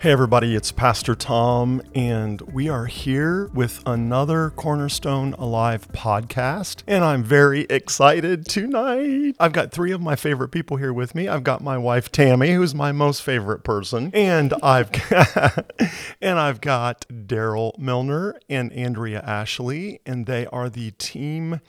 Hey, everybody, it's Pastor Tom, and we are here with another Cornerstone Alive podcast. And I'm very excited tonight. I've got three of my favorite people here with me. I've got my wife Tammy, who's my most favorite person, and I've got, and I've got Daryl Milner and Andrea Ashley, and they are the team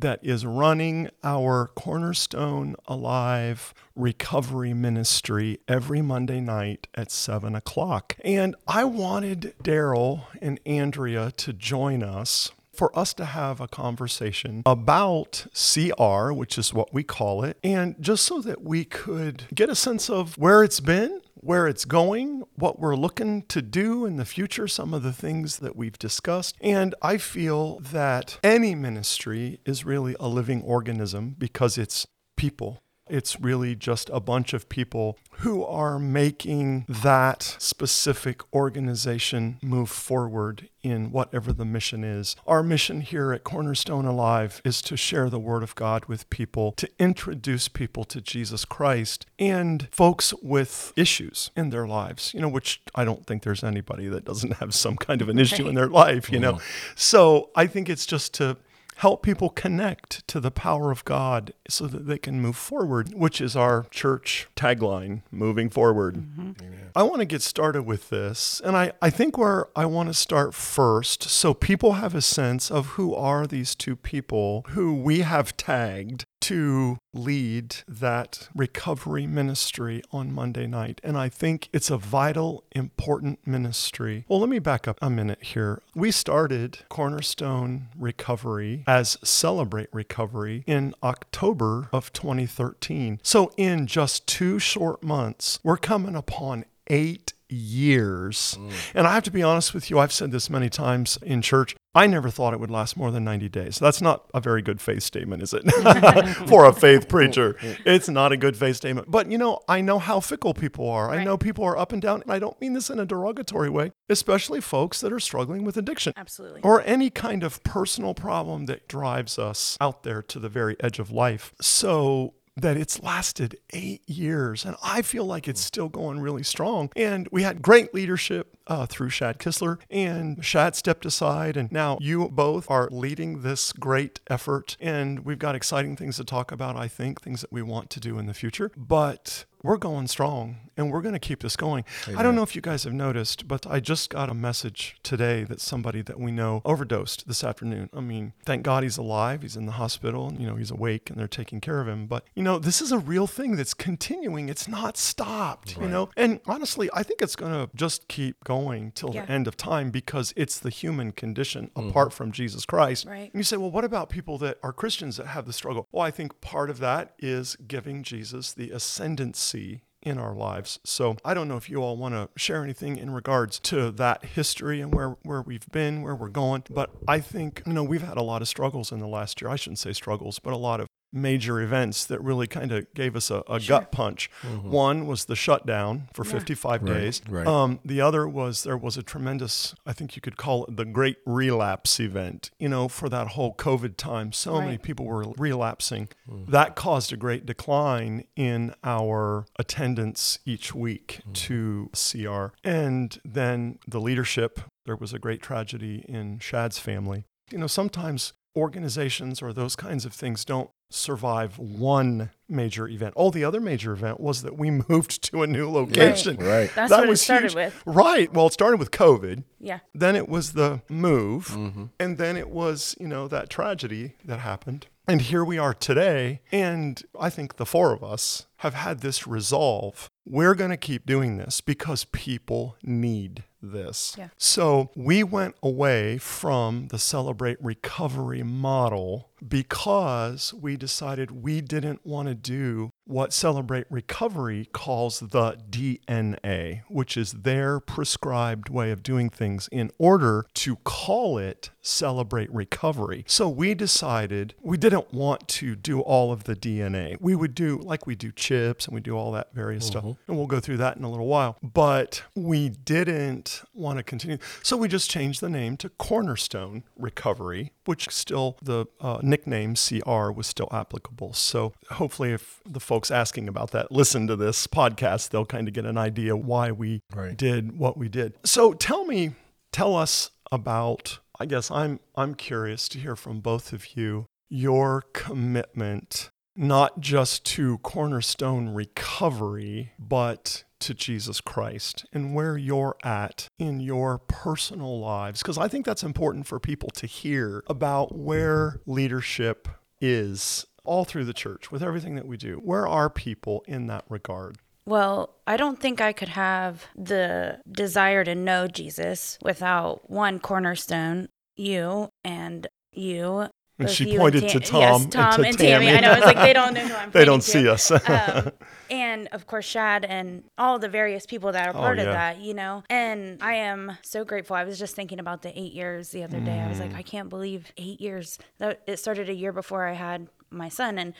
that is running our Cornerstone Alive recovery ministry every Monday night at 7 o'clock. And I wanted Daryl and Andrea to join us for us to have a conversation about CR, which is what we call it, and just so that we could get a sense of where it's been, where it's going, what we're looking to do in the future, some of the things that we've discussed. And I feel that any ministry is really a living organism because it's people. It's really just a bunch of people who are making that specific organization move forward in whatever the mission is. Our mission here at Cornerstone Alive is to share the Word of God with people, to introduce people to Jesus Christ and folks with issues in their lives, you know, which I don't think there's anybody that doesn't have some kind of an issue in their life, you know. Mm-hmm. So I think it's just to help people connect to the power of God so that they can move forward, which is our church tagline, moving forward. Mm-hmm. I want to get started with this. And I, I think where I want to start first, so people have a sense of who are these two people who we have tagged to lead that recovery ministry on Monday night. And I think it's a vital, important ministry. Well, let me back up a minute here. We started Cornerstone Recovery as Celebrate Recovery in October of 2013. So, in just two short months, we're coming upon eight years. Mm. And I have to be honest with you, I've said this many times in church. I never thought it would last more than 90 days. That's not a very good faith statement, is it? For a faith preacher, it's not a good faith statement. But you know, I know how fickle people are. Right. I know people are up and down, and I don't mean this in a derogatory way, especially folks that are struggling with addiction. Absolutely. Or any kind of personal problem that drives us out there to the very edge of life. So that it's lasted eight years and I feel like it's hmm. still going really strong. And we had great leadership uh, through Shad Kistler, and Shad stepped aside, and now you both are leading this great effort. And we've got exciting things to talk about, I think, things that we want to do in the future. But we're going strong and we're going to keep this going. Amen. I don't know if you guys have noticed, but I just got a message today that somebody that we know overdosed this afternoon. I mean, thank God he's alive. He's in the hospital, and, you know, he's awake and they're taking care of him. But, you know, this is a real thing that's continuing. It's not stopped, right. you know? And honestly, I think it's going to just keep going till yeah. the end of time because it's the human condition mm-hmm. apart from Jesus Christ. Right. And you say, well, what about people that are Christians that have the struggle? Well, I think part of that is giving Jesus the ascendancy in our lives. So I don't know if you all want to share anything in regards to that history and where, where we've been, where we're going. But I think, you know, we've had a lot of struggles in the last year. I shouldn't say struggles, but a lot of major events that really kind of gave us a, a sure. gut punch. Mm-hmm. One was the shutdown for yeah. 55 right, days. Right. Um, the other was there was a tremendous, I think you could call it the great relapse event, you know, for that whole COVID time. So right. many people were relapsing. Mm-hmm. That caused a great decline in our attendance each week mm-hmm. to CR. And then the leadership, there was a great tragedy in Shad's family. You know, sometimes organizations or those kinds of things don't survive one major event. All the other major event was that we moved to a new location. Right. right. That's that what was it started huge. with. Right. Well, it started with COVID. Yeah. Then it was the move. Mm-hmm. And then it was, you know, that tragedy that happened. And here we are today. And I think the four of us have had this resolve. We're going to keep doing this because people need this. Yeah. So we went away from the Celebrate Recovery model because we decided we didn't want to do what Celebrate Recovery calls the DNA, which is their prescribed way of doing things in order to call it Celebrate Recovery. So we decided we didn't want to do all of the DNA. We would do like we do chips and we do all that various mm-hmm. stuff. And we'll go through that in a little while. But we didn't want to continue. So we just changed the name to Cornerstone Recovery which still the uh, nickname CR was still applicable. So hopefully, if the folks asking about that listen to this podcast, they'll kind of get an idea why we Right. did what we did. So tell me, tell us about. I guess I'm I'm curious to hear from both of you your commitment not just to cornerstone recovery, but to Jesus Christ and where you're at in your personal lives. Because I think that's important for people to hear about where leadership is all through the church with everything that we do. Where are people in that regard? Well, I don't think I could have the desire to know Jesus without one cornerstone, you and you. And she pointed Tam- to Tom Yes, and Tom to and, Tammy. Tammy. I know. It's like they don't know who I'm They don't see to. us. um, and of course Shad and all the various people that are part Oh, yeah. of that, you know. And I am so grateful. I was just thinking about the eight years the other day. I was like, Mm. I can't believe eight years. That it started a year before I had my son, and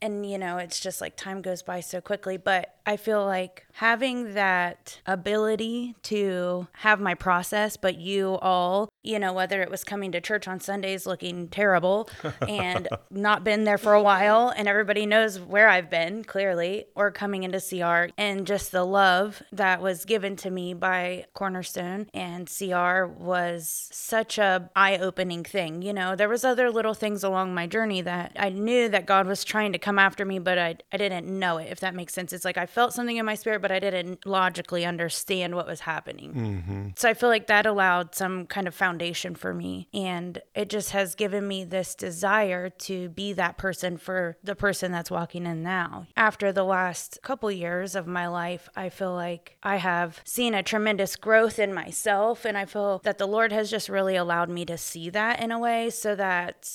and you know it's just like time goes by so quickly but i feel like having that ability to have my process but you all you know whether it was coming to church on sundays looking terrible and not been there for a while and everybody knows where i've been clearly or coming into cr and just the love that was given to me by cornerstone and cr was such a eye-opening thing you know? There was other little things along my journey that i knew that god was trying to come after me but i, I didn't know it if that makes sense. It's like i felt something in my spirit but i didn't logically understand what was happening. Mm-hmm. So i feel like that allowed some kind of foundation for me and it just has given me this desire to be that person for the person that's walking in now. After the last couple years of my life i feel like i have seen a tremendous growth in myself and i feel that the lord has just really allowed me to see that in a way so that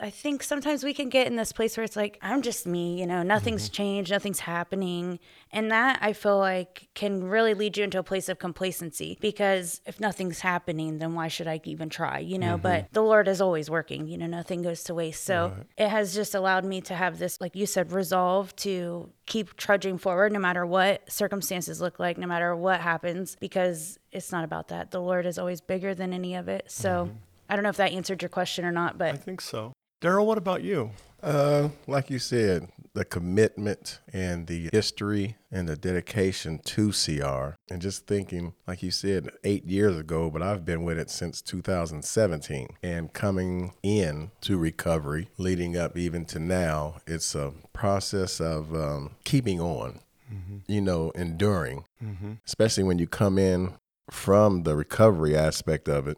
I think sometimes we can get in this place where it's like, I'm just me, you know, nothing's mm-hmm. changed, nothing's happening. And that I feel like can really lead you into a place of complacency because if nothing's happening, then why should I even try, you know? Mm-hmm. But the Lord is always working, you know, nothing goes to waste. So it has just allowed me to have this, like you said, resolve to keep trudging forward no matter what circumstances look like, no matter what happens, because it's not about that. The Lord is always bigger than any of it. So mm-hmm. I don't know if that answered your question or not, but I think so. Daryl, what about you? Uh, like you said, the commitment and the history and the dedication to CR, and just thinking, like you said, eight years ago, but I've been with it since 2017, and coming in to recovery, leading up even to now, it's a process of um, keeping on, you know, enduring, especially when you come in from the recovery aspect of it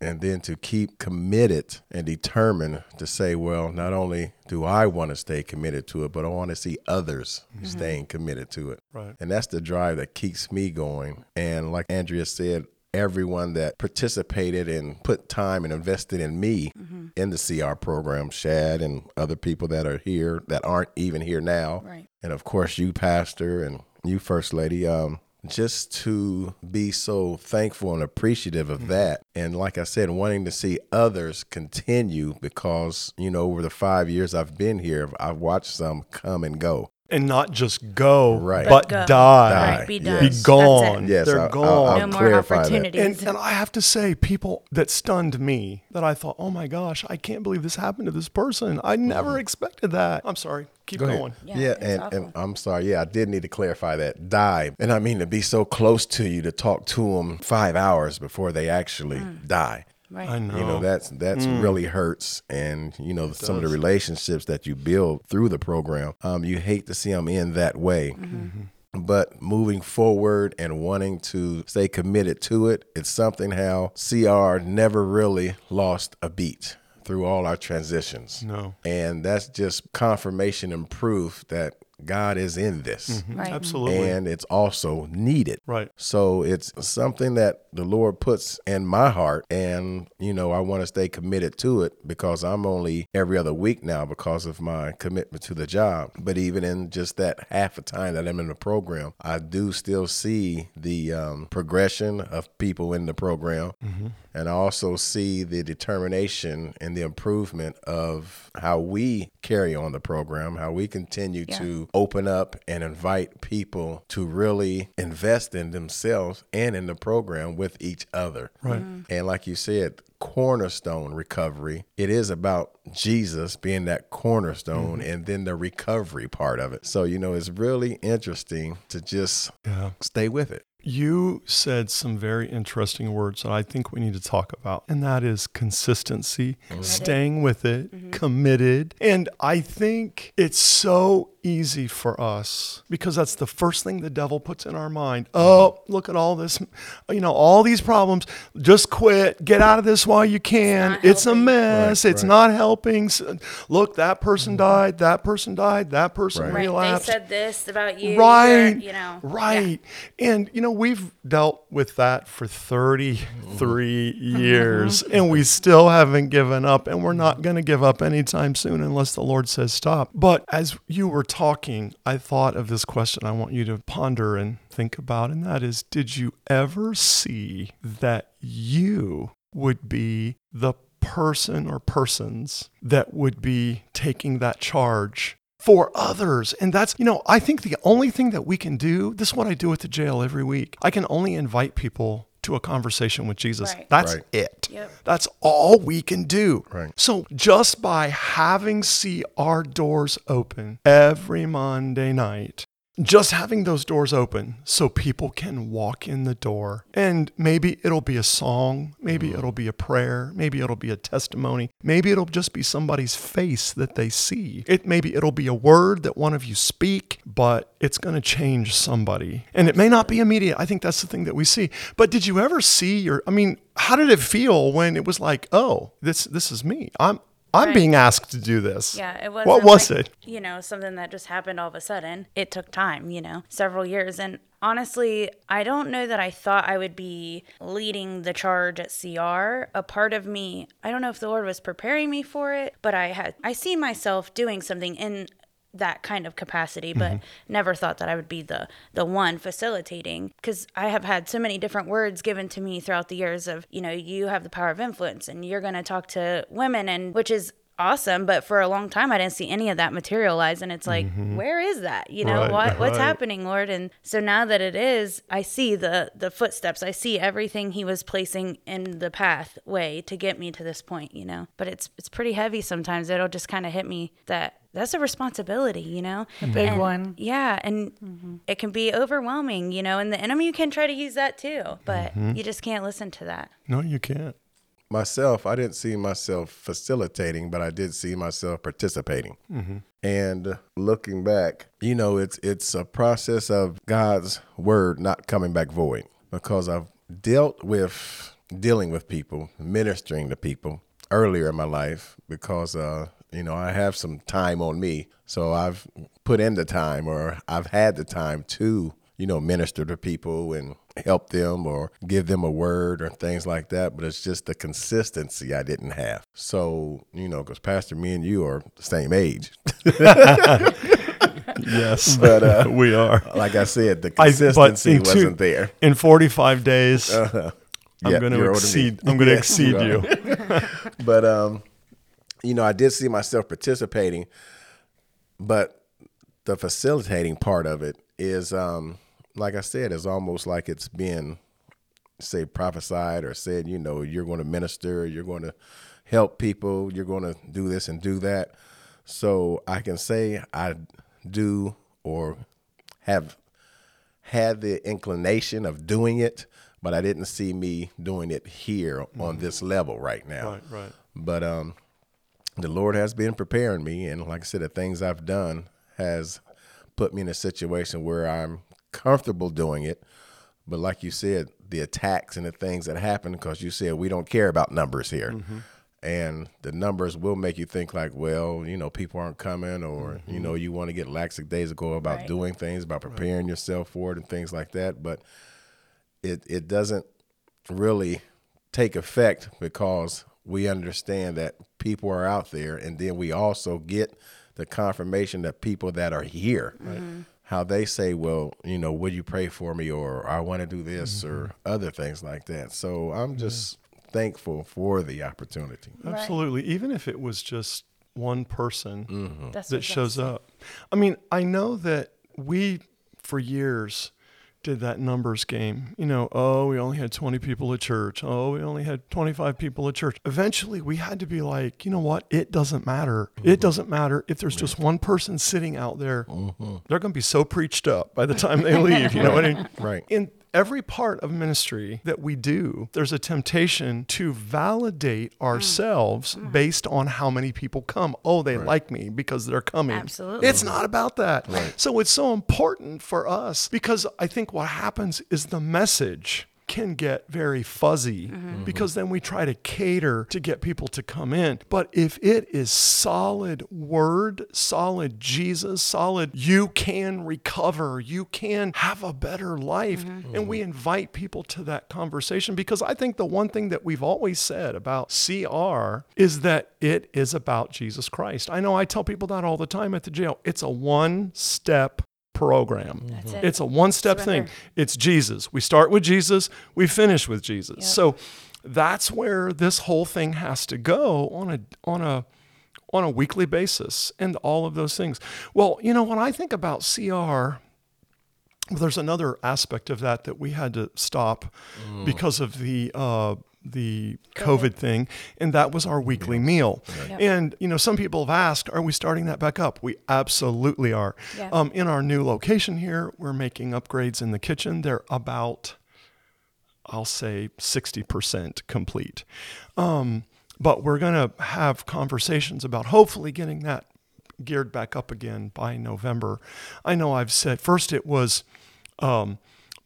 and then to keep committed and determined to say, well, not only do I want to stay committed to it, but I want to see others staying committed to it. Right. And that's the drive that keeps me going. And like Andrea said, everyone that participated and put time and invested in me in the CR program, Shad and other people that are here that aren't even here now. Right. And of course, you, Pastor, and you, First Lady. Um, just to be so thankful and appreciative of mm-hmm. that. And like I said, wanting to see others continue because, you know, over the five years I've been here, I've watched some come and go. And not just go, Right. but Go. die. Right, be Yes. done. Be gone. it. Yes, They're I- I- gone. I'll no more opportunities. And, and I have to say, people that stunned me, that I thought, oh my gosh, I can't believe this happened to this person. I never mm-hmm. expected that. I'm sorry. Keep Go ahead. going. Yeah, Yeah, and, and I'm sorry. Yeah, I did need to clarify that. Die. And I mean to be so close to you to talk to them five hours before they actually mm. die. Right. I know. You know, that's that's mm. really hurts, and you know some of the relationships that you build through the program. Um, you hate to see them in that way. Mm-hmm. Mm-hmm. But moving forward and wanting to stay committed to it, it's something how CR never really lost a beat through all our transitions. No. And that's just confirmation and proof that God is in this. Right. Absolutely. And it's also needed. right. So it's something that the Lord puts in my heart. And, you know, I want to stay committed to it because I'm only every other week now because of my commitment to the job. But even in just that half a time that I'm in the program, I do still see the um, progression of people in the program. And I also see the determination and the improvement of how we carry on the program, how we continue Yeah. to open up and invite people to really invest in themselves and in the program with each other. Right. Mm-hmm. And like you said, cornerstone recovery. It is about Jesus being that cornerstone mm-hmm. and then the recovery part of it. So, you know, it's really interesting to just Yeah. stay with it. You said some very interesting words that I think we need to talk about, and that is consistency, staying with it, committed. And I think it's so easy for us because that's the first thing the devil puts in our mind. Oh, look at all this, you know, all these problems. Just quit. Get out of this while you can. not It's, a mess. Right, it's right. not helping. Look, that person died. That person died. That person Right. Right. They said this about you. right you're- You know. yeah. right and you know we've dealt with that for 33 Mm-hmm. years and we still haven't given up and we're not going to give up anytime soon unless the lord says stop but as you were talking i thought of this question i want you to ponder and think about and that is did you ever see that you would be the person or persons that would be taking that charge for others. And that's, you know, I think the only thing that we can do, this is what I do at the jail every week. I can only invite people to a conversation with Jesus. Right. That's Right. it. Yep. That's all we can do. Right. So just by having CR doors open every Monday night, just having those doors open so people can walk in the door and maybe it'll be a song, maybe mm. it'll be a prayer, maybe it'll be a testimony, maybe it'll just be somebody's face that they see. It maybe it'll be a word that one of you speak, but it's going to change somebody. And it may not be immediate. I think that's the thing that we see. But did you ever see your I mean, how did it feel when it was like, "Oh, this this is me. I'm I'm Right. being asked to do this." Yeah, it was. What was it? You know, something that just happened all of a sudden. It took time, you know, several years. And honestly, I don't know that I thought I would be leading the charge at CR. A part of me, I don't know if the Lord was preparing me for it, but I had, I see myself doing something in that kind of capacity but mm-hmm. never thought that I would be the the one facilitating cuz I have had so many different words given to me throughout the years of you know you have the power of influence and you're going to talk to women and which is awesome but for a long time i didn't see any of that materialize and it's like mm-hmm. where is that? You know Right, what what's right. happening lord? And so now that it is i see the the footsteps. I see everything he was placing in the pathway to get me to this point you know? But it's it's pretty heavy sometimes. It'll just kind of hit me that that's a responsibility you know? A big one. yeah and mm-hmm. it can be overwhelming you know? And the enemy can try to use that too but mm-hmm. you just can't listen to that. No, you can't. Myself, I didn't see myself facilitating, but I did see myself participating. And looking back, you know, it's it's a process of God's word not coming back void because I've dealt with dealing with people, ministering to people earlier in my life because uh you know, I have some time on me. So I've put in the time or I've had the time to you know, minister to people and help them or give them a word or things like that. But it's just the consistency I didn't have. So, you know, because Pastor, me and you are the same age. Yes, But, uh, we are. like I said, the I- consistency two- wasn't there. In 45 days, I'm Uh-huh. Yeah, going to you're older than me. exceed. I'm going to Yeah, exceed you you. But um, you know, I did see myself participating, but the facilitating part of it is um, like I said, it's almost like it's been say prophesied or said, you know, you're going to minister, you're going to help people, you're going to do this and do that. So I can say I do or have had the inclination of doing it, but I didn't see me doing it here on this level right now. Right, right. But um, the Lord has been preparing me, and like I said, the things I've done has put me in a situation where I'm comfortable doing it. But like you said, the attacks and the things that happen, because you said we don't care about numbers here. Mm-hmm. And the numbers will make you think like, well, you know, people aren't coming, or you mm-hmm. know, you want to get lackadaisical about Right. doing things, about preparing yourself for it, and things like that. But it it doesn't really take effect because we understand that people are out there and then we also get the confirmation that people that are here mm-hmm. How they say well you know would you pray for me? or i want to do this or other things like that. So i'm just thankful for the opportunity. Absolutely. Even if it was just one person Mm-hmm. That shows up. I mean, I know that we, for years, did that numbers game. You know, oh, we only had 20 people at church. Oh, we only had 25 people at church. Eventually, we had to be like, you know what? It doesn't matter. It mm-hmm. doesn't matter if there's just one person sitting out there. Mm-hmm. They're going to be so preached up by the time they leave. You know what I mean? Right. In every part of ministry that we do, there's a temptation to validate mm. ourselves mm. based on how many people come. Oh, they like me because they're coming. Absolutely. It's not about that. So it's so important for us because I think what happens is the message can get very fuzzy mm-hmm. because then we try to cater to get people to come in. But if it is solid word, solid Jesus, solid, you can recover, you can have a better life. Mm-hmm. And we invite people to that conversation because I think the one thing that we've always said about CR is that it is about Jesus Christ. I know I tell people that all the time at the jail. It's a one step program. That's it. It's a one step thing. It's Jesus. We start with Jesus, we finish with Jesus. Yep. So that's where this whole thing has to go on a on a on a weekly basis and all of those things. Well, you know, when I think about CR, well, there's another aspect of that that we had to stop because of the uh, the COVID thing, and that was our weekly meal. Yep. And you know, some people have asked, "Are we starting that back up?" We absolutely are. Yeah. Um, in our new location here, we're making upgrades in the kitchen. They're about, I'll say, sixty percent complete. Um, but we're going to have conversations about hopefully getting that geared back up again by November. I know I've said first it was um,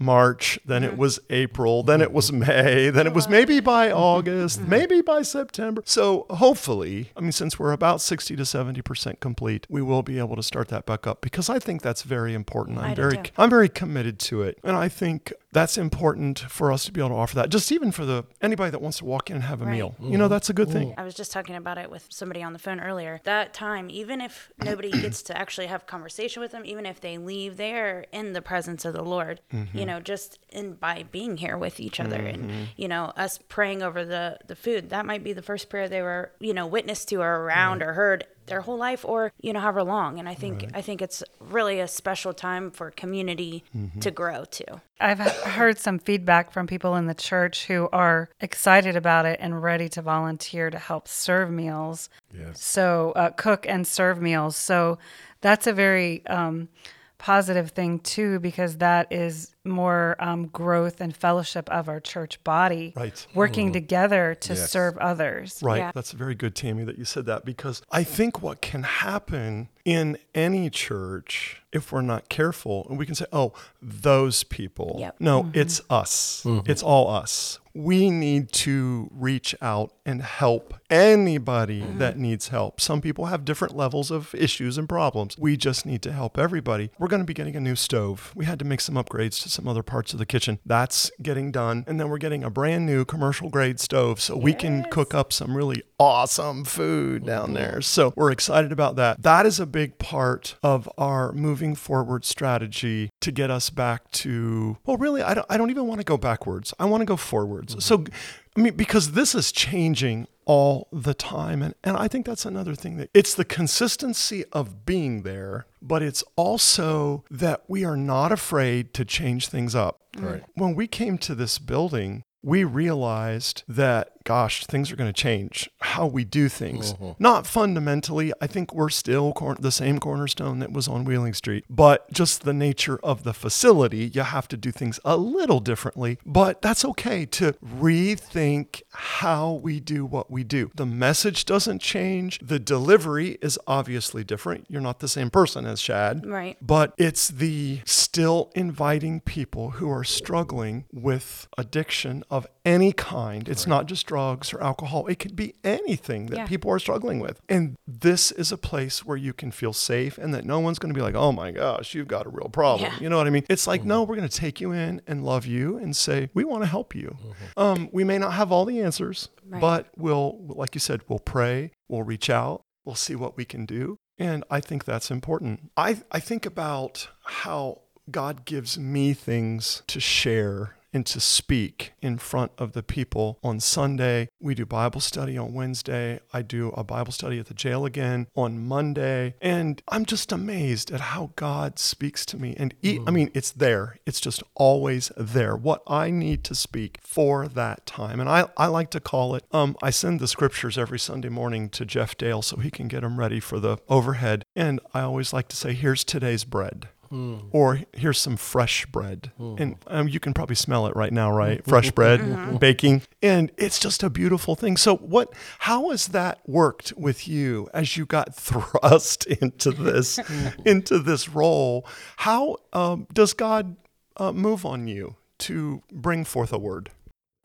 March, then it was April, then it was May, then it was oh, maybe by August, maybe by September. So hopefully, I mean, since we're about 60 to 70% complete, we will be able to start that back up because I think that's very important. I'm very, too. I'm very committed to it. And I think that's important for us to be able to offer that. Just even for the anybody that wants to walk in and have a Right. meal. You mm-hmm. know, that's a good thing. Mm-hmm. I was just talking about it with somebody on the phone earlier. That time, even if nobody gets to actually have conversation with them, even if they leave, they're in the presence of the Lord. Mm-hmm. You know, just in by being here with each other, and you know, us praying over the the food. That might be the first prayer they were, you know, witness to or around or heard their whole life, or you know, however long. And I think I think it's really a special time for community to grow too. I've heard some feedback from people in the church who are excited about it and ready to volunteer to help serve meals. Yes. So, uh, cook and serve meals. So, that's a very um, positive thing, too, because that is more um, growth and fellowship of our church body. Right. Working mm-hmm. together to Yes. serve others. Right. Yeah. That's very good, Tammy, that you said that because I think what can happen in any church, if we're not careful, and we can say, oh, those people. Yep. No, mm-hmm. it's us. Mm-hmm. It's all us. We need to reach out and help anybody mm-hmm. that needs help. Some people have different levels of issues and problems. We just need to help everybody. We're going to be getting a new stove. We had to make some upgrades to some other parts of the kitchen. That's getting done. And then we're getting a brand new commercial grade stove so we can cook up some really awesome food down mm-hmm. there. So we're excited about that. That is a big part of our moving forward strategy to get us back to, well, really, I don't, I don't even want to go backwards. I want to go forwards. Mm-hmm. So, I mean, because this is changing all the time. And, and I think that's another thing that it's the consistency of being there, but it's also that we are not afraid to change things up. Right. When we came to this building, we realized that, gosh, things are going to change how we do things. Mm-hmm. Not fundamentally. I think we're still cor- the same cornerstone that was on Wheeling Street, but just the nature of the facility, you have to do things a little differently. But that's okay to rethink how we do what we do. The message doesn't change. The delivery is obviously different. You're not the same person as Shad. Right. But it's the still inviting people who are struggling with addiction of any kind. It's not just drugs or alcohol, it could be anything that Yeah. people are struggling with. And this is a place where you can feel safe and that no one's going to be like, oh my gosh, you've got a real problem. Yeah. You know what I mean? It's like, no, we're going to take you in and love you and say, we want to help you. Um, we may not have all the answers, Right. but we'll, like you said, we'll pray, we'll reach out, we'll see what we can do. And I think that's important. I, I think about how God gives me things to share and to speak in front of the people on Sunday. We do Bible study on Wednesday. I do a Bible study at the jail again on Monday. And I'm just amazed at how God speaks to me. And e- I mean, it's there, it's just always there. What I need to speak for that time. And I, I like to call it, um, I send the scriptures every Sunday morning to Jeff Dale so he can get them ready for the overhead. And I always like to say, here's today's bread. Or here's some fresh bread. And um, you can probably smell it right now, right? Fresh bread, baking. And it's just a beautiful thing. So, what, how has that worked with you as you got thrust into this, into this role? How um, does God uh, move on you to bring forth a word?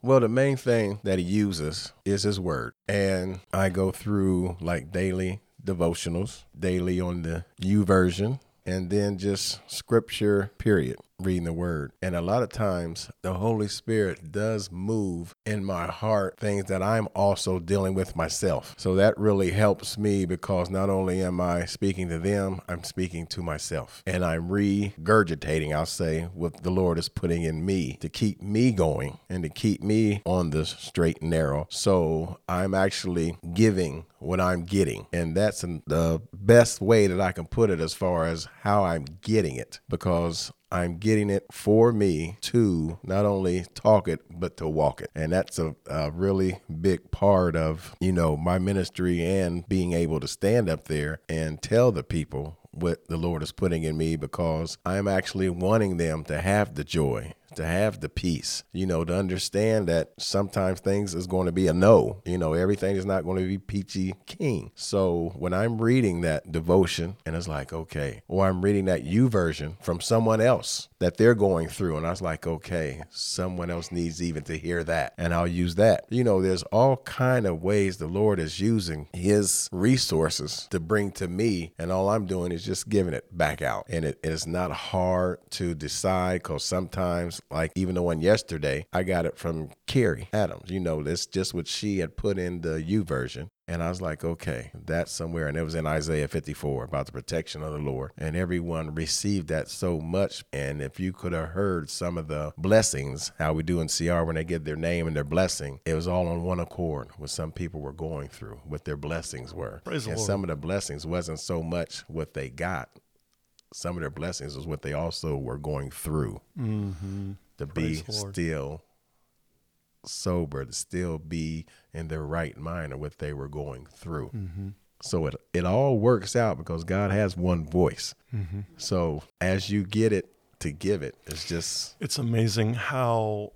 Well, the main thing that he uses is his word. And I go through like daily devotionals, daily on the YouVersion, and then just scripture, period, reading the word. And a lot of times the Holy Spirit does move in my heart things that I'm also dealing with myself. So that really helps me because not only am I speaking to them, I'm speaking to myself. And I'm regurgitating, I'll say, what the Lord is putting in me to keep me going and to keep me on the straight and narrow. So I'm actually giving what I'm getting. And that's the best way that I can put it as far as how I'm getting it because I'm getting it for me to not only talk it, but to walk it. And that's a, a really big part of, you know, my ministry and being able to stand up there and tell the people what the Lord is putting in me because I'm actually wanting them to have the joy to have the peace, you know, to understand that sometimes things is going to be a no. You know, everything is not going to be peachy keen. So when I'm reading that devotion and it's like, okay, or I'm reading that YouVersion from someone else that they're going through, and I was like, okay, someone else needs even to hear that, and I'll use that. You know, there's all kind of ways the Lord is using His resources to bring to me, and all I'm doing is just giving it back out, and it is not hard to decide because sometimes like even the one yesterday, I got it from Carrie Adams. You know, that's just what she had put in the YouVersion. And I was like, okay, that's somewhere. And it was in Isaiah 54 about the protection of the Lord. And everyone received that so much. And if you could have heard some of the blessings, how we do in CR when they get their name and their blessing, it was all on one accord what some people were going through, what their blessings were. Praise and some of the blessings wasn't so much what they got. Some of their blessings was what they also were going through to be Praise the Lord. still sober, to still be in their right mind of what they were going through. Mm-hmm. So it it all works out because God has one voice. Mm-hmm. So as you get it to give it, it's just It's amazing how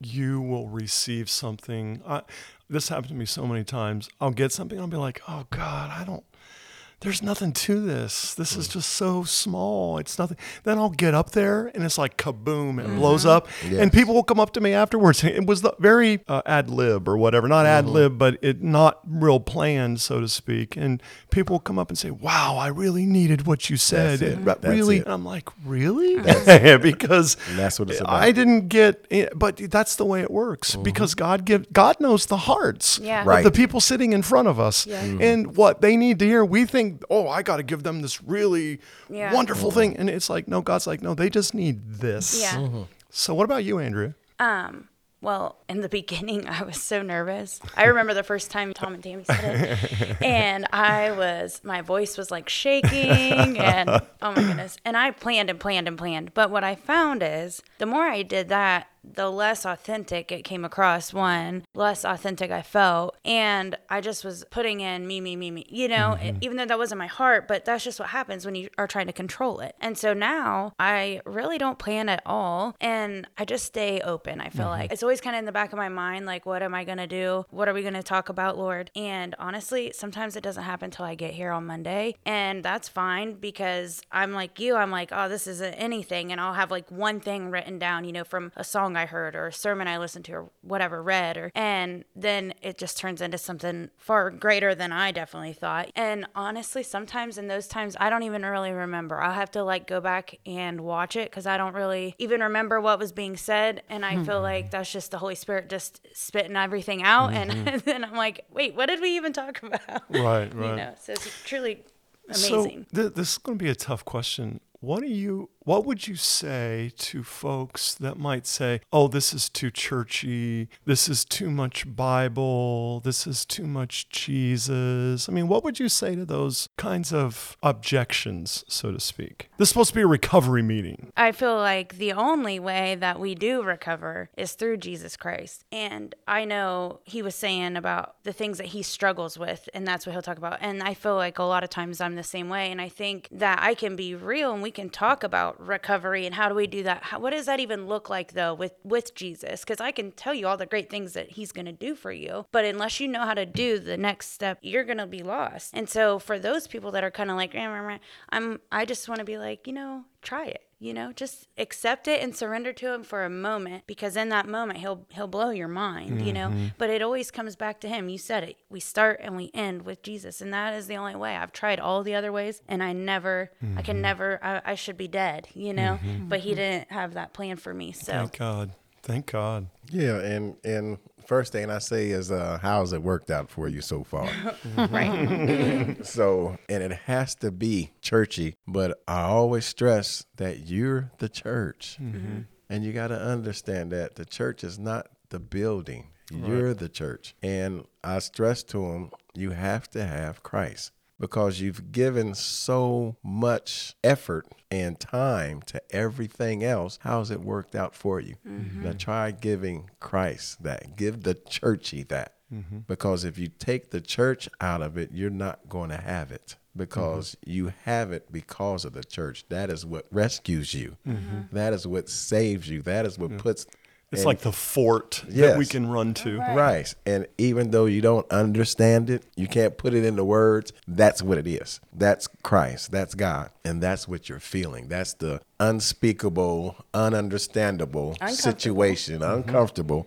you will receive something. I, this happened to me so many times. I'll get something, I'll be like, oh God, I don't, there's nothing to this. This is mm. just so small. It's nothing. Then I'll get up there and it's like kaboom, it blows mm-hmm. up. Yes. And people will come up to me afterwards. It was the very uh, ad lib or whatever, not ad mm-hmm. lib, but it not real planned, so to speak. And people will come up and say, wow, I really needed what you said. That's it. It- really. it. And I'm like, really? because that's what it's about. I didn't get it, but that's the way it works mm-hmm. because God give God knows the hearts Yeah. of Right. the people sitting in front of us Yeah. and what they need to hear. We think, oh, I got to give them this really Yeah. wonderful thing, and it's like, no, God's like, no, they just need this. Yeah. So what about you, Andrea? Um, well, in the beginning, I was so nervous. I remember the first time Tom and Tammy said it, and I was, my voice was like shaking, and oh my goodness. And I planned and planned and planned. But what I found is the more I did that, the less authentic it came across. One, less authentic I felt. And I just was putting in me, me, me, me, you know, mm-hmm. even though that wasn't my heart, but that's just what happens when you are trying to control it. And so now I really don't plan at all. And I just stay open. I feel mm-hmm. like it's always kind of in the back of my mind, like, what am I going to do? What are we going to talk about, Lord? And honestly, sometimes it doesn't happen until I get here on Monday. And that's fine because I'm like you. I'm like, oh, this isn't anything. And I'll have like one thing written down, you know, from a song I heard or a sermon I listened to or whatever read or and then it just turns into something far greater than I definitely thought. And honestly, sometimes in those times I don't even really remember. I'll have to like go back and watch it cuz I don't really even remember what was being said and I feel hmm. like that's just the Holy Spirit just spitting everything out and mm-hmm. then I'm like, "Wait, what did we even talk about?" Right, you right. know. So it's truly amazing. So th- this is going to be a tough question. What do you what would you say to folks that might say, "Oh, this is too churchy. This is too much Bible. This is too much Jesus." I mean, what would you say to those kinds of objections, so to speak? This is supposed to be a recovery meeting. I feel like the only way that we do recover is through Jesus Christ. And I know he was saying about the things that he struggles with, and that's what he'll talk about. And I feel like a lot of times I'm the same way. And I think that I can be real and we can talk about recovery and how do we do that? How, what does that even look like though with, with Jesus? Because I can tell you all the great things that he's going to do for you. But unless you know how to do the next step, you're going to be lost. And so for those people that are kind of like, I'm, I just want to be like, you know, try it you know just accept it and surrender to him for a moment because in that moment he'll he'll blow your mind mm-hmm. you know mm-hmm. but it always comes back to him you said it we start and we end with jesus and that is the only way i've tried all the other ways and i never mm-hmm. i can mm-hmm. never I, I, should be dead you know mm-hmm. but he didn't have that plan for me so thank god thank god yeah and and first thing I say is, uh, how's it worked out for you so far? right. so, and it has to be churchy, but I always stress that you're the church. Mm-hmm. And you got to understand that the church is not the building, you're right. the church. And I stress to them, you have to have Christ because you've given so much effort and time to everything else. How's it worked out for you? Mm-hmm. Now try giving Christ that. Give the churchy that. Mm-hmm. Because if you take the church out of it, you're not going to have it because mm-hmm. you have it because of the church. That is what rescues you. Mm-hmm. That is what saves you. That is what yeah. puts it's and, like the fort yes, that we can run to. Right. right. And even though you don't understand it, you can't put it into words, that's what it is. That's Christ. That's God. And that's what you're feeling. That's the unspeakable, ununderstandable situation, mm-hmm. uncomfortable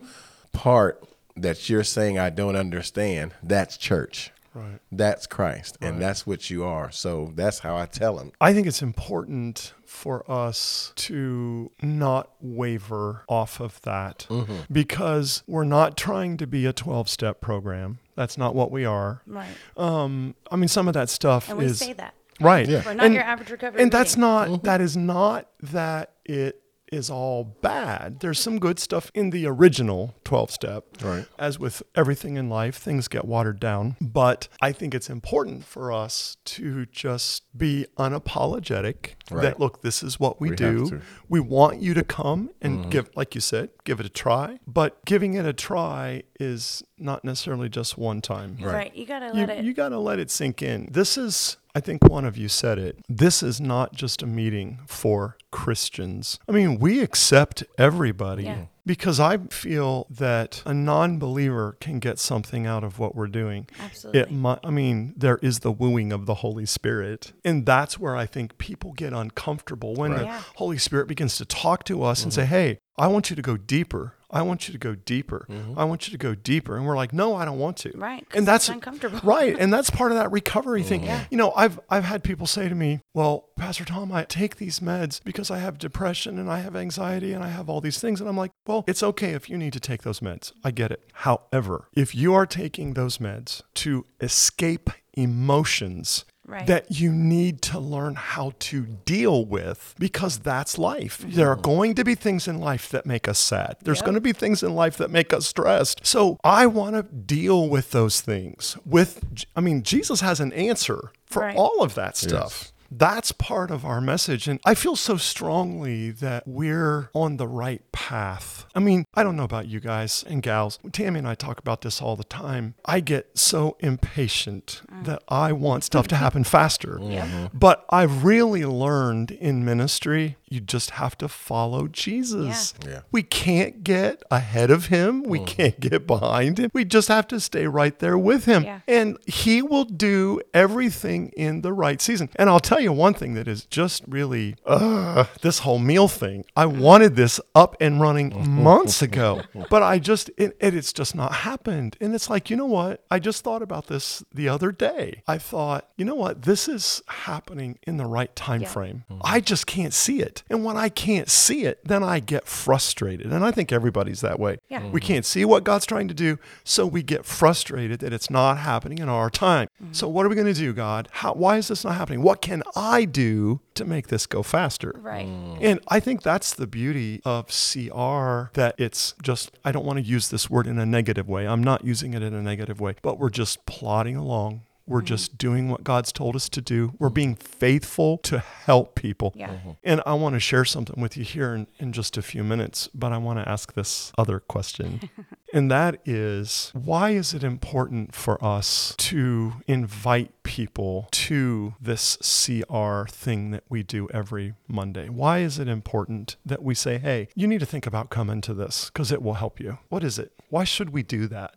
part that you're saying I don't understand. That's church. Right. That's Christ, and that's what you are. So that's how I tell them. I think it's important for us to not waver off of that mm-hmm. because we're not trying to be a 12 step program. That's not what we are. Right. Um, I mean, some of that stuff and we is. say that. Right. Yeah. We're not and, your average recovery. And meeting. that's not, mm-hmm. that is not that it is all bad. There's some good stuff in the original 12 step. Right. As with everything in life, things get watered down. But I think it's important for us to just be unapologetic right. that, look, this is what we, we do. We want you to come and mm-hmm. give, like you said, give it a try. But giving it a try is not necessarily just one time. Right. right. You got to let you, it. You got to let it sink in. This is I think one of you said it. This is not just a meeting for Christians. I mean, we accept everybody. Yeah. Because I feel that a non believer can get something out of what we're doing. Absolutely. It might, I mean, there is the wooing of the Holy Spirit. And that's where I think people get uncomfortable when right. the yeah. Holy Spirit begins to talk to us mm-hmm. and say, hey, I want you to go deeper. I want you to go deeper. Mm-hmm. I want you to go deeper. And we're like, no, I don't want to. Right. And that's uncomfortable. right. And that's part of that recovery thing. Yeah. You know, I've I've had people say to me, Well, Pastor Tom, I take these meds because I have depression and I have anxiety and I have all these things. And I'm like, Well, it's okay if you need to take those meds. I get it. However, if you are taking those meds to escape emotions right. that you need to learn how to deal with because that's life. Mm-hmm. There are going to be things in life that make us sad. There's yep. going to be things in life that make us stressed. So I want to deal with those things with I mean Jesus has an answer for right. all of that stuff. Yes. That's part of our message. And I feel so strongly that we're on the right path. I mean, I don't know about you guys and gals. Tammy and I talk about this all the time. I get so impatient mm. that I want stuff to happen faster. Mm-hmm. But I've really learned in ministry you just have to follow Jesus. Yeah. yeah. We can't get ahead of him. We mm. can't get behind him. We just have to stay right there with him. Yeah. And he will do everything in the right season. And I'll tell you one thing that is just really uh, this whole meal thing. I wanted this up and running months ago, but I just, it, it, it's just not happened. And it's like, you know what? I just thought about this the other day. I thought, you know what? This is happening in the right time yeah. frame. Mm. I just can't see it. And when I can't see it, then I get frustrated. And I think everybody's that way. Yeah. We mm-hmm. can't see what God's trying to do, so we get frustrated that it's not happening in our time. Mm-hmm. So what are we going to do, God? How, why is this not happening? What can I do to make this go faster? Right. Mm. And I think that's the beauty of CR that it's just, I don't want to use this word in a negative way. I'm not using it in a negative way, but we're just plodding along. We're mm-hmm. just doing what God's told us to do. We're being faithful to help people. Yeah. Mm-hmm. And I want to share something with you here in, in just a few minutes, but I want to ask this other question. and that is why is it important for us to invite people to this CR thing that we do every Monday? Why is it important that we say, hey, you need to think about coming to this because it will help you? What is it? Why should we do that?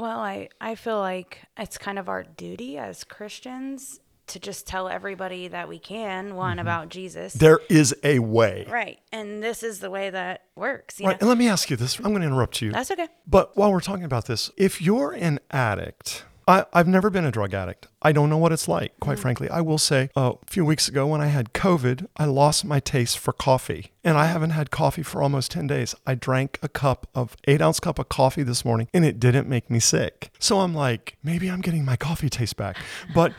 Well, I, I feel like it's kind of our duty as Christians to just tell everybody that we can, one, mm-hmm. about Jesus. There is a way. right. And this is the way that works. You Right. know? And let me ask you this. I'm going to interrupt you. That's okay. But while we're talking about this, if you're an addict, I, I've never been a drug addict. I don't know what it's like, quite frankly. I will say uh, a few weeks ago when I had COVID, I lost my taste for coffee. And I haven't had coffee for almost 10 days. I drank a cup of eight ounce cup of coffee this morning and it didn't make me sick. So I'm like, maybe I'm getting my coffee taste back. But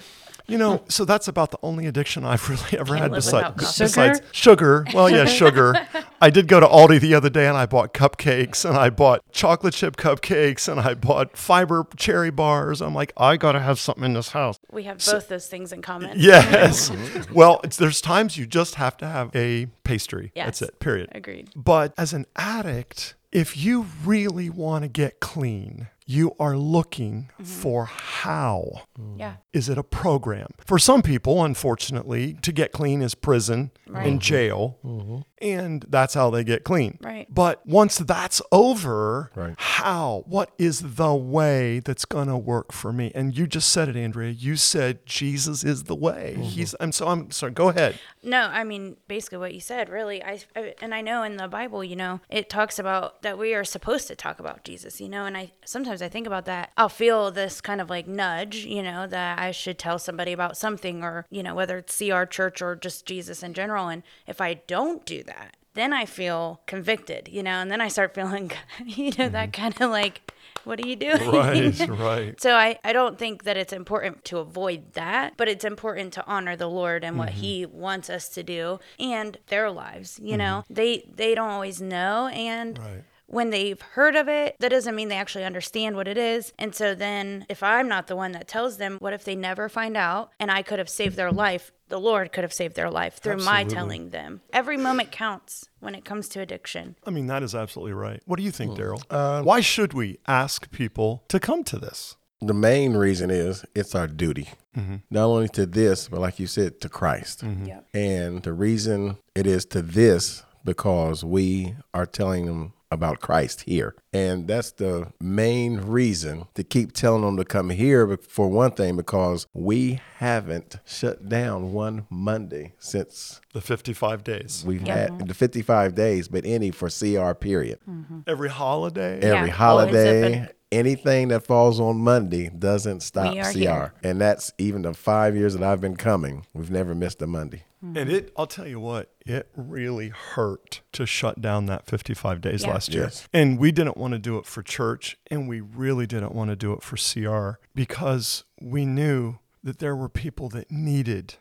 you know, so that's about the only addiction I've really ever had besides, coffee. besides sugar. Well, yeah, sugar. I did go to Aldi the other day and I bought cupcakes and I bought chocolate chip cupcakes and I bought fiber cherry bars. I'm like, I got to have something in this house. We have both those things in common. Yes. well, it's, there's times you just have to have a pastry. Yes. That's it, period. Agreed. But as an addict, if you really want to get clean, you are looking mm-hmm. for how. Yeah. Is it a program? For some people, unfortunately, to get clean is prison and mm-hmm. jail. Mm-hmm. And that's how they get clean. Right. But once that's over, Right. how? What is the way that's going to work for me? And you just said it, Andrea. You said Jesus is the way. Mm-hmm. He's I'm so I'm sorry. Go ahead. No, I mean basically what you said. Really, I, I and I know in the Bible, you know, it talks about that we are supposed to talk about Jesus. You know, and I sometimes I think about that. I'll feel this kind of like nudge, you know, that I should tell somebody about something, or you know, whether it's CR Church or just Jesus in general. And if I don't do that, then I feel convicted, you know, and then I start feeling, you know, that mm-hmm. kind of like, what are you doing? Right, right. So I, I don't think that it's important to avoid that, but it's important to honor the Lord and what mm-hmm. he wants us to do and their lives. You know, mm-hmm. they they don't always know and Right. when they've heard of it, that doesn't mean they actually understand what it is. And so then if I'm not the one that tells them, what if they never find out and I could have saved their life? The Lord could have saved their life through my telling them. Every moment counts when it comes to addiction. I mean, that is absolutely right. What do you think, hmm. Daryl? Uh, why should we ask people to come to this? The main reason is it's our duty, mm-hmm. not only to this, but like you said, to Christ. Mm-hmm. Yeah. And the reason it is to this because we are telling them about Christ here. And that's the main reason to keep telling them to come here but for one thing because we haven't shut down one Monday since The 55 days. we've had the 55 days but any for CR period. Mm-hmm. Every holiday. Every always holiday, open. Anything that falls on Monday doesn't stop CR. here. And that's even the 5 years that I've been coming. We've never missed a Monday. And mm-hmm. it, I'll tell you what, it really hurt to shut down that 55 days Yeah. last year. Yes. And we didn't want to do it for church, and we really didn't want to do it for CR because we knew that there were people that needed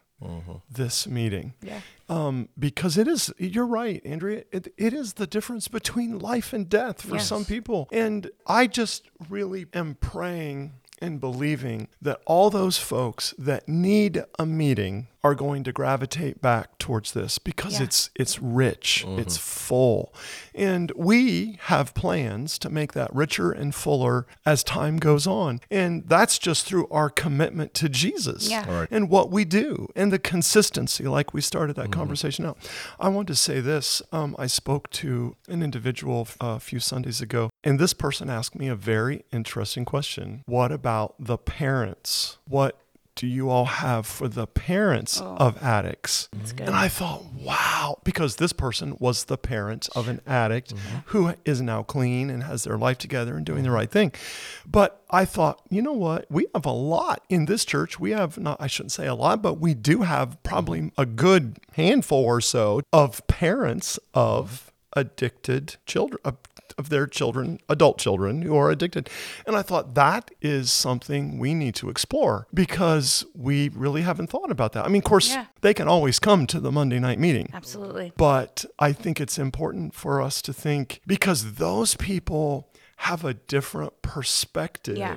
this meeting. Yeah. Um, because it is, you're right, Andrea. It, it is the difference between life and death for Yes. some people. And I just really am praying and believing that all those folks that need a meeting are going to gravitate back towards this because Yeah. it's it's rich, it's full. And we have plans to make that richer and fuller as time goes on. And that's just through our commitment to Jesus Yeah. Right. and what we do and the consistency, like we started that conversation out. I want to say this. Um, I spoke to an individual a few Sundays ago, and this person asked me a very interesting question. What about the parents? What do you all have for the parents oh. of addicts? good. And I thought, wow, because this person was the parent of an addict mm-hmm. who is now clean and has their life together and doing the mm-hmm. right thing. But I thought, you know what? We have a lot in this church. We have not, I shouldn't say a lot, but we do have probably mm-hmm. a good handful or so of parents of addicted children. Of, of their children, adult children who are addicted. And I thought that is something we need to explore because we really haven't thought about that. I mean, of course, Yeah. they can always come to the Monday night meeting. Absolutely. But I think it's important for us to think because those people have a different perspective Yeah.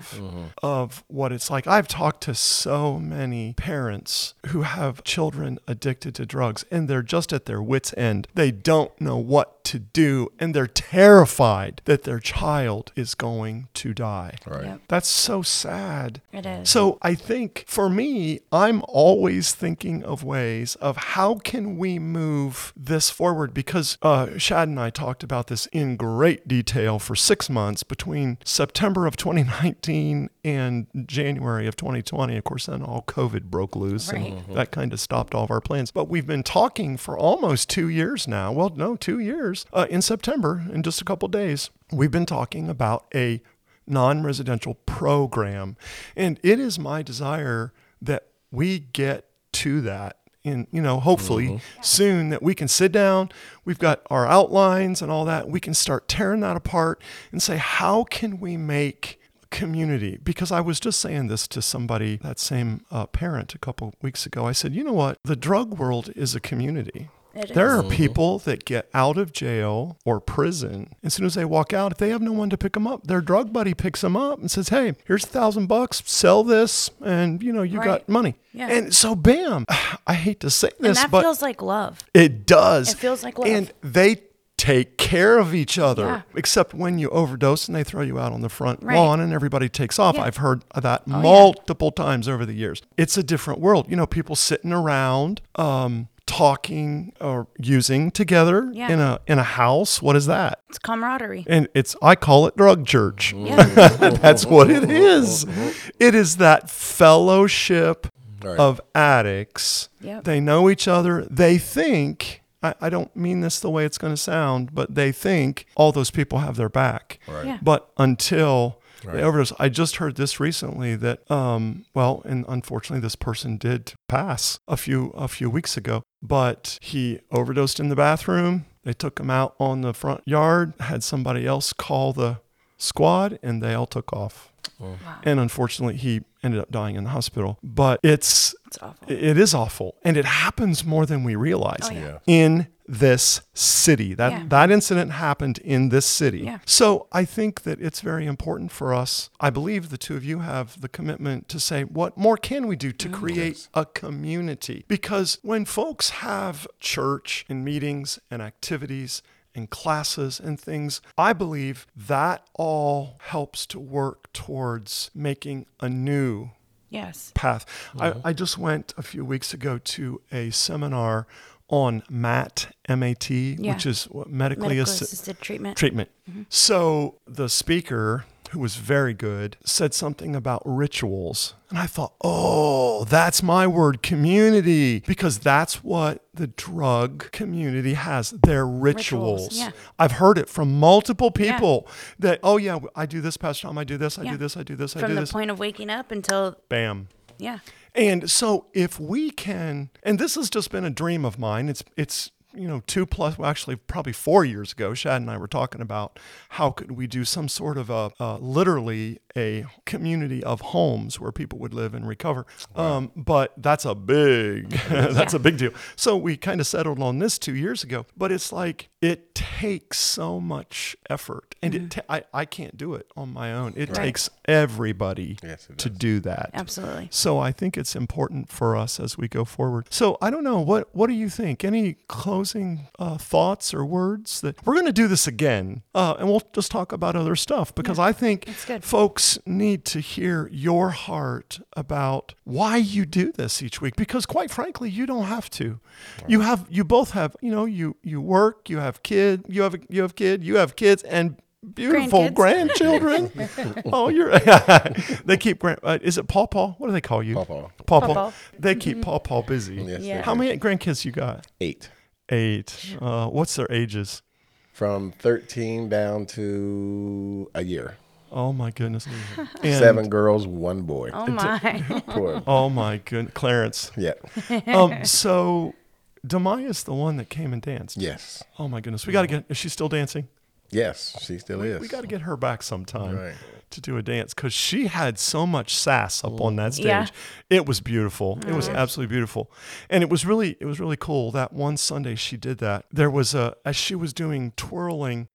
of what it's like. I've talked to so many parents who have children addicted to drugs and they're just at their wits' end. They don't know what to do and they're terrified that their child is going to die. Right. Yep. That's so sad. It is. So I think for me, I'm always thinking of ways of how can we move this forward because uh, Shad and I talked about this in great detail for six months between September of 2019 and January of 2020. Of course, then all COVID broke loose and Right. that kind of stopped all of our plans. But we've been talking for almost two years now. Well, no, two years. Uh, in September, in just a couple days, we've been talking about a non residential program. And it is my desire that we get to that. In, you know, hopefully soon that we can sit down, we've got our outlines and all that. We can start tearing that apart and say, how can we make community because I was just saying this to somebody, that same uh, parent, a couple weeks ago. I said, you know what? The drug world is a community. It there is. are people that get out of jail or prison. As soon as they walk out, if they have no one to pick them up, their drug buddy picks them up and says, "Hey, here's a thousand bucks. Sell this, and you know you got money." Yeah. And so, bam! I hate to say and this, that but feels like love. it does. It feels like love. And they take care of each other, Yeah. except when you overdose and they throw you out on the front Right. lawn and everybody takes off. Yeah. Oh, I've heard that yeah. multiple times over the years. It's a different world. You know, people sitting around, um, talking or using together Yeah. in a in a house. What is that? It's camaraderie. And it's I call it drug church. Yeah. That's what it is. It is that fellowship Right. of addicts. Yep. They know each other. They think, I, I don't mean this the way it's going to sound, but they think all those people have their back. Right. Yeah. But until Right. they overdose, I just heard this recently that, um, well, and unfortunately, this person did pass a few a few weeks ago. But he overdosed in the bathroom. They took him out on the front yard. Had somebody else call the squad, and they all took off. Wow. And unfortunately, he ended up dying in the hospital. But it's It's awful. it is awful, and it happens more than we realize Oh, yeah. Yeah. in this city. That Yeah. that incident happened in this city. Yeah. So I think that it's very important for us. I believe the two of you have the commitment to say what more can we do to Mm-hmm. create a community? Because when folks have church and meetings and activities and classes and things, I believe that all helps to work towards making a new Yes. path. I, mm-hmm. I just went a few weeks ago to a seminar on MAT, M-A-T, Yeah. which is what, medically Medical assi- assisted treatment. treatment. Mm-hmm. So the speaker, who was very good, said something about rituals. And I thought, oh, that's my word, community, because that's what the drug community has. Their rituals. Rituals, yeah. I've heard it from multiple Yeah. people that, oh, yeah, I do this, Pastor Tom, I do this, I Yeah. do this, I do this, I do. this. From the point of waking up until, Bam. yeah. And so if we can, and this has just been a dream of mine, it's, it's, you know, two plus, well, actually probably four years ago, Shad and I were talking about how could we do some sort of a, uh, literally a community of homes where people would live and recover. Um, but that's a big, that's a big deal. So we kind of settled on this two years ago, but it's like, it takes so much effort and it, ta- I, I can't do it on my own. It takes everybody Yes, it to does. do that. Absolutely. So I think it's important for us as we go forward. So I don't know what what do you think? Any closing uh, thoughts or words that we're going to do this again, uh, and we'll just talk about other stuff because I think folks need to hear your heart about why you do this each week. Because quite frankly, you don't have to. You have you both have you know you you work, you have kid, you have you have kid, you have kids, and beautiful Grandkids. grandchildren. oh, you're. they keep. Grand, uh, is it Paw Paw? What do they call you? Paw Paw. Paw Paw Paw. Paw. They keep Paw Paw busy. Yes, Yeah. How many grandkids you got? Eight. Eight. Uh, what's their ages? From 13 down to a year. Oh my goodness. And- Seven girls, one boy. Oh my. Poor. Oh my goodness, Clarence. Yeah. Um, so Demaya's the one that came and danced. Yes. Oh my goodness, we got to get. Is she still dancing? Yes, she still is. We got to get her back sometime Right. to do a dance because she had so much sass up on that stage. Yeah. It was beautiful. It was mm-hmm. absolutely beautiful, and it was really it was really cool. That one Sunday she did that. There was a as she was doing twirling,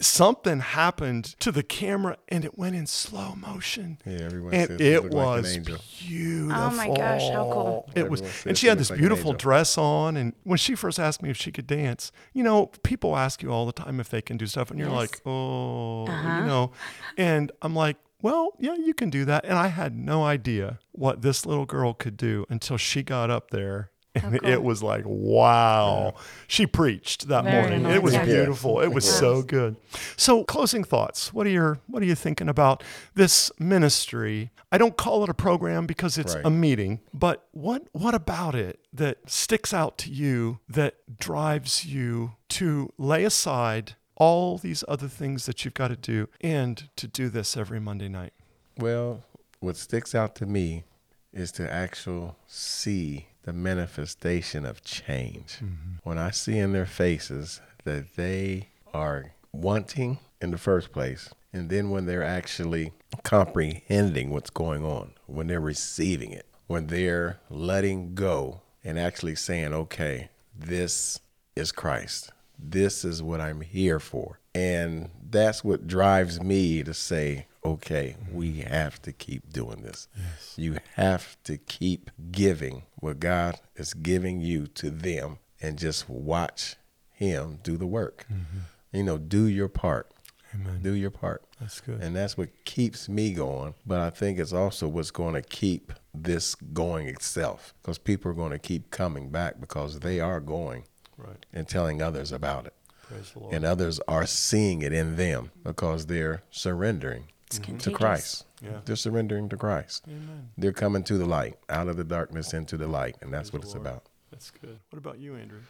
something happened to the camera and it went in slow motion. Yeah, everyone And says she it looked like an was angel. beautiful. Oh my gosh, how cool. It was, Everyone says and she she had looks this like an beautiful angel. dress on. And when she first asked me if she could dance, you know, people ask you all the time if they can do stuff, and you're Yes. like, oh, Uh-huh. you know, and I'm like, well, yeah, you can do that. And I had no idea what this little girl could do until she got up there. And cool. it was like, wow. She preached that Very morning. nice. It was Yeah. beautiful. It was so good. So, closing thoughts. What are your What are you thinking about this ministry? I don't call it a program because it's Right. a meeting, but what what about it that sticks out to you that drives you to lay aside all these other things that you've got to do and to do this every Monday night? Well, what sticks out to me is to actually see the manifestation of change. Mm-hmm. When I see in their faces that they are wanting in the first place, and then when they're actually comprehending what's going on, when they're receiving it, when they're letting go and actually saying, okay, this is Christ. This is what I'm here for. And that's what drives me to say, okay, we have to keep doing this. Yes. You have to keep giving what God is giving you to them and just watch Him do the work. Mm-hmm. You know, do your part. Amen. Do your part. That's good. And that's what keeps me going. But I think it's also what's going to keep this going itself because people are going to keep coming back because they are going Right. and telling others about it. Praise the Lord. And others are seeing it in them because they're surrendering Mm-hmm. to contagious. Christ. Yeah. They're surrendering to Christ. Amen. They're coming to the light, out of the darkness into the light. And that's what it's Lord. about. That's good. What about you, Andrea?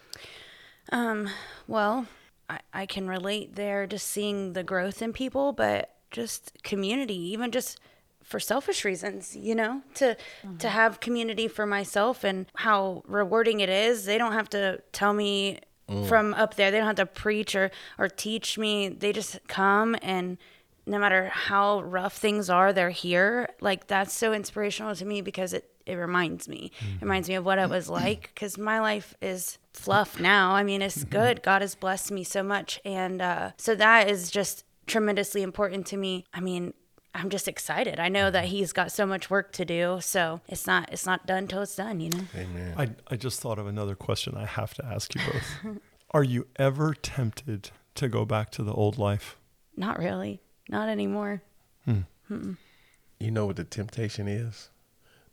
Um, well, I, I can relate there just seeing the growth in people, but just community, even just for selfish reasons, you know, to to mm-hmm. have community for myself and how rewarding it is. They don't have to tell me mm. from up there. They don't have to preach or or teach me. They just come and no matter how rough things are, they're here. Like that's so inspirational to me because it it reminds me. It reminds me of what it was mm-hmm. like because my life is fluff now. I mean, it's mm-hmm. good. God has blessed me so much, and uh, so that is just tremendously important to me. I mean. I'm just excited. I know that mm-hmm. he's got so much work to do, so it's not it's not done till it's done, you know. Amen. I, I just thought of another question I have to ask you both. Are you ever tempted to go back to the old life? Not really, not anymore. You know what the temptation is?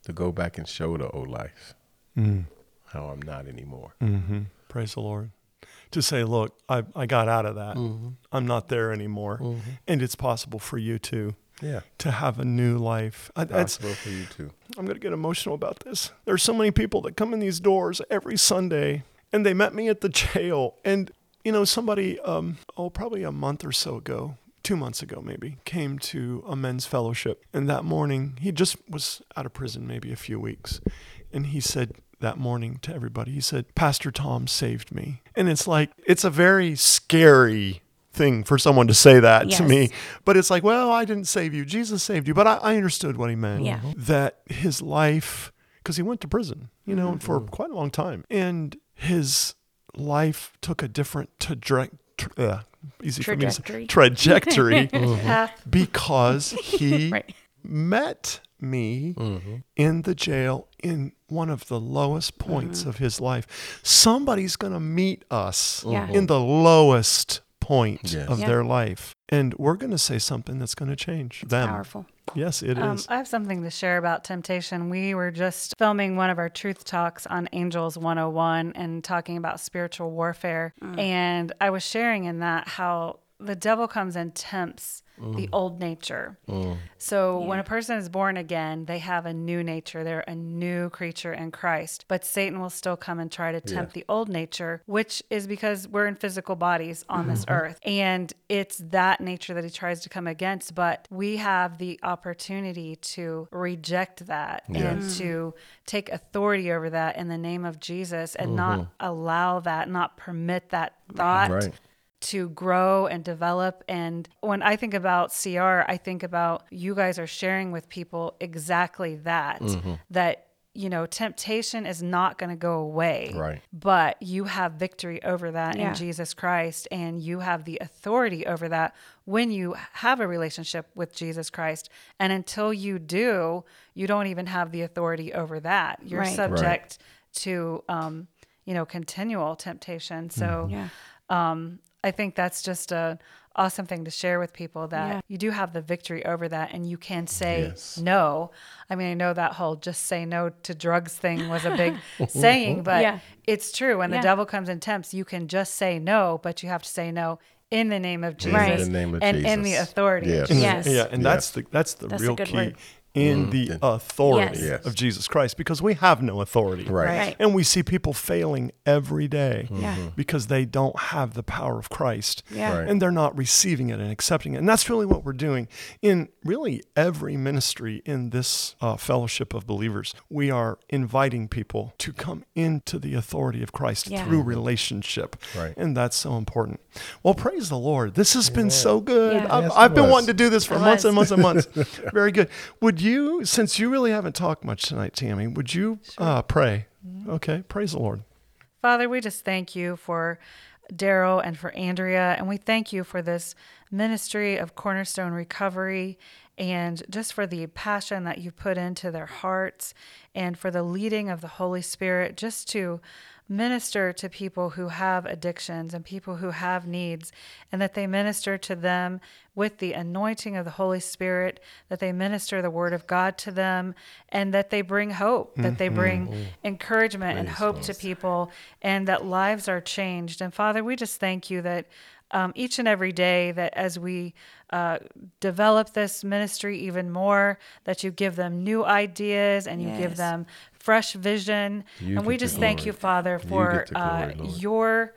To go back and show the old life Mm. how I'm not anymore. hmm Praise the Lord. To say, look, I, I got out of that. Mm-hmm. I'm not there anymore. And it's possible for you too Yeah. to have a new life. I, that's, Possible for you too. I'm going to get emotional about this. There's so many people that come in these doors every Sunday, and they met me at the jail. And, you know, somebody, um, oh, probably a month or so ago, two months ago maybe, came to a men's fellowship. And that morning, he just was out of prison maybe a few weeks. And he said, that morning to everybody, he said, Pastor Tom saved me. And it's like, it's a very scary thing for someone to say that to me. But it's like, well, I didn't save you. Jesus saved you. But I, I understood what he meant. Yeah. That his life, because he went to prison, you know, for quite a long time. And his life took a different traje- tra- uh, easy for me to say, Trajectory. trajectory mm-hmm. Path. because he Right. met me mm-hmm. in the jail in one of the lowest points mm-hmm. of his life. Somebody's going to meet us Yeah. in the lowest point Yes. of Yeah. their life. And we're going to say something that's going to change them. Powerful. Yes, it is. Um, I have something to share about temptation. We were just filming one of our truth talks on Angels 101 and talking about spiritual warfare. And I was sharing in that how the devil comes and tempts Mm. the old nature. Mm. So when a person is born again, they have a new nature. They're a new creature in Christ. But Satan will still come and try to tempt the old nature, which is because we're in physical bodies on this mm-hmm. earth. And it's that nature that he tries to come against. But we have the opportunity to reject that and mm. to take authority over that in the name of Jesus and not mm-hmm. allow that, not permit that thought Right. To grow and develop. And when I think about CR, I think about you guys are sharing with people exactly that, that, you know, temptation is not going to go away. Right. But you have victory over that Yeah. in Jesus Christ, and you have the authority over that when you have a relationship with Jesus Christ. And until you do, you don't even have the authority over that. You're Right. Right. subject to, um, you know, continual temptation. So, Yeah. um, I think that's just a awesome thing to share with people that Yeah. you do have the victory over that and you can say Yes. no. I mean, I know that whole just say no to drugs thing was a big saying, but Yeah. it's true. When Yeah. the devil comes and tempts, you can just say no, but you have to say no in the name of Jesus Right. In the name of and in the authority Yes. of And Jesus. yeah, and that's the that's the That's real good key word. In the authority Yes. Yes. of Jesus Christ because we have no authority. Right. Right. And we see people failing every day Yeah. because they don't have the power of Christ. Yeah. Right. And they're not receiving it and accepting it. And that's really what we're doing in really every ministry in this uh, fellowship of believers. We are inviting people to come into the authority of Christ Yeah. through relationship. Right. And that's so important. Well, praise the Lord. This has been so good. Yeah. I've, Yes, I've been wanting to do this for It months was. and months and months. Very good. Would you, since you really haven't talked much tonight, Tammy, would you uh, pray? Okay. Praise the Lord. Father, we just thank you for Daryl and for Andrea, and we thank you for this ministry of Cornerstone Recovery and just for the passion that you put into their hearts and for the leading of the Holy Spirit just to minister to people who have addictions and people who have needs, and that they minister to them with the anointing of the Holy Spirit, that they minister the Word of God to them, and that they bring hope, that they bring encouragement and hope to people, and that lives are changed. And Father, we just thank you that. Um, each and every day that as we uh, develop this ministry even more, that you give them new ideas and you give them fresh vision. You and we just thank glory. you, Father, for get the uh, glory, your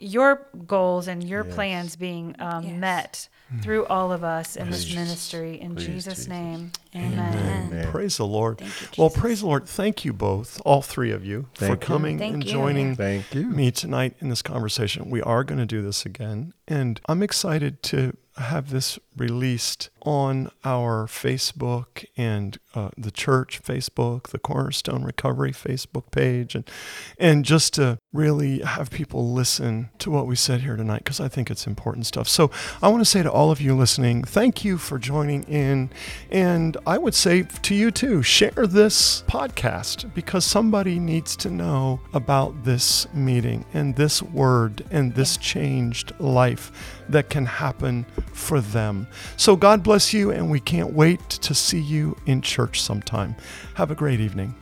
your goals and your Yes. plans being um, Yes. met through all of us in this ministry. In Please, Jesus' Jesus. name, amen. Amen. Praise the Lord. You, well, praise the Lord. Thank you both, all three of you, for Thank you. coming Thank and you. joining Thank you. me tonight in this conversation. We are going to do this again, and I'm excited to have this released on our Facebook and uh, the church Facebook, the Cornerstone Recovery Facebook page, and and just to really have people listen to what we said here tonight because I think it's important stuff. So I want to say to all of you listening, thank you for joining in, and I would say to you too, share this podcast because somebody needs to know about this meeting and this word and this changed life that can happen for them. So God bless you, and we can't wait to see you in church sometime. Have a great evening.